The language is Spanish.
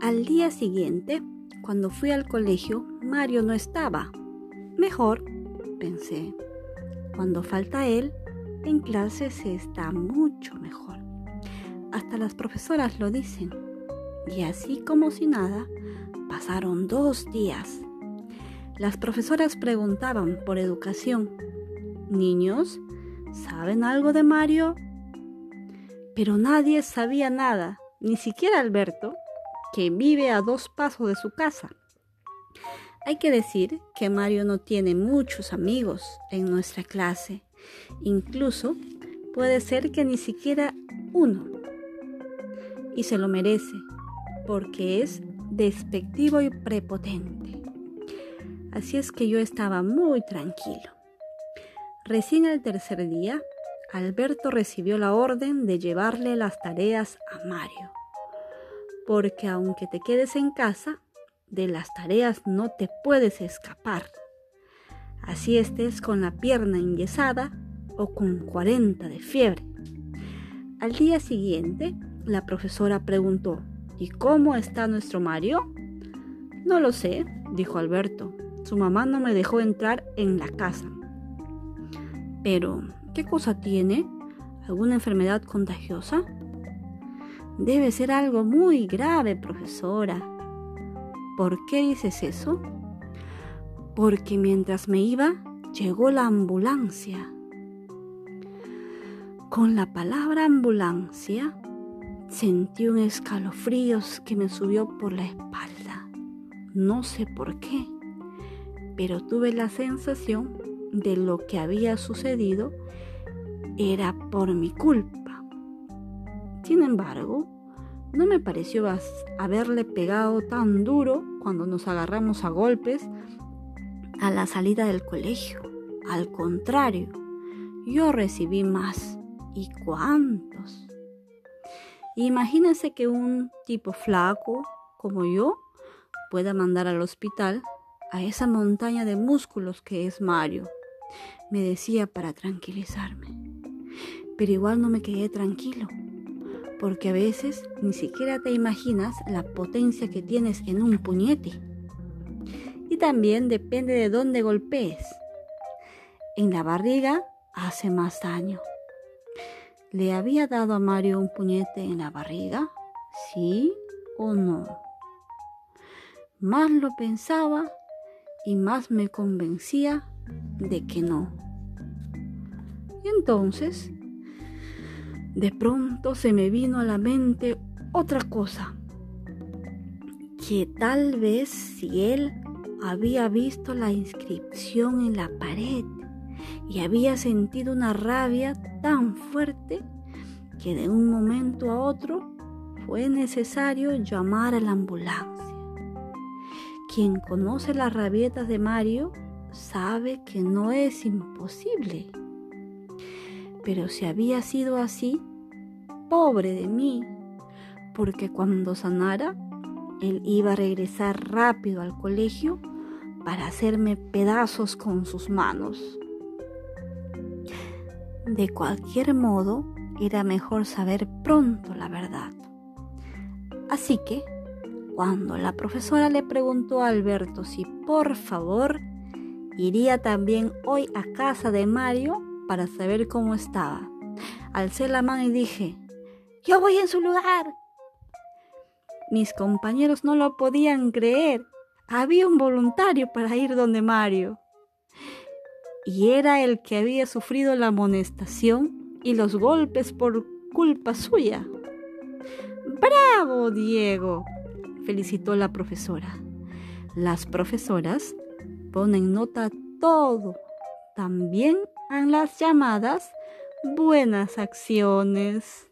Al día siguiente, cuando fui al colegio, Mario no estaba. Mejor, pensé, cuando falta él, en clase se está mucho mejor. Hasta las profesoras lo dicen. Y así como si nada, pasaron dos días. Las profesoras preguntaban por educación. Niños, ¿saben algo de Mario? Pero nadie sabía nada, ni siquiera Alberto, que vive a dos pasos de su casa. Hay que decir que Mario no tiene muchos amigos en nuestra clase. Incluso puede ser que ni siquiera uno. Y se lo merece, porque es despectivo y prepotente. Así es que yo estaba muy tranquilo. Recién el tercer día, Alberto recibió la orden de llevarle las tareas a Mario. Porque aunque te quedes en casa, de las tareas no te puedes escapar. Así estés con la pierna enyesada o con 40 de fiebre. Al día siguiente, la profesora preguntó, ¿Y cómo está nuestro Mario? No lo sé, dijo Alberto. Su mamá no me dejó entrar en la casa. Pero, ¿qué cosa tiene? ¿Alguna enfermedad contagiosa? Debe ser algo muy grave, profesora. ¿Por qué dices eso? Porque mientras me iba, llegó la ambulancia. Con la palabra ambulancia, sentí un escalofrío que me subió por la espalda. No sé por qué, pero tuve la sensación de lo que había sucedido era por mi culpa. Sin embargo, no me pareció haberle pegado tan duro cuando nos agarramos a golpes a la salida del colegio. Al contrario, yo recibí más. ¿Y cuántos? Imagínense que un tipo flaco como yo pueda mandar al hospital a esa montaña de músculos que es Mario, me decía para tranquilizarme. Pero igual no me quedé tranquilo porque a veces ni siquiera te imaginas la potencia que tienes en un puñete. Y también depende de dónde golpees. En la barriga hace más daño. ¿Le había dado a Mario un puñete en la barriga? ¿Sí o no? Más lo pensaba y más me convencía de que no. Y entonces de pronto se me vino a la mente otra cosa, que tal vez si él había visto la inscripción en la pared y había sentido una rabia tan fuerte que de un momento a otro fue necesario llamar a la ambulancia. Quien conoce las rabietas de Mario sabe que no es imposible. Pero si había sido así, pobre de mí, porque cuando sanara, él iba a regresar rápido al colegio para hacerme pedazos con sus manos. De cualquier modo, era mejor saber pronto la verdad. Así que, cuando la profesora le preguntó a Alberto si por favor iría también hoy a casa de Mario, para saber cómo estaba. Alcé la mano y dije, yo voy en su lugar. Mis compañeros no lo podían creer. Había un voluntario para ir donde Mario. Y era el que había sufrido la amonestación y los golpes por culpa suya. ¡Bravo, Diego! felicitó la profesora. Las profesoras ponen nota a todo también en las llamadas buenas acciones.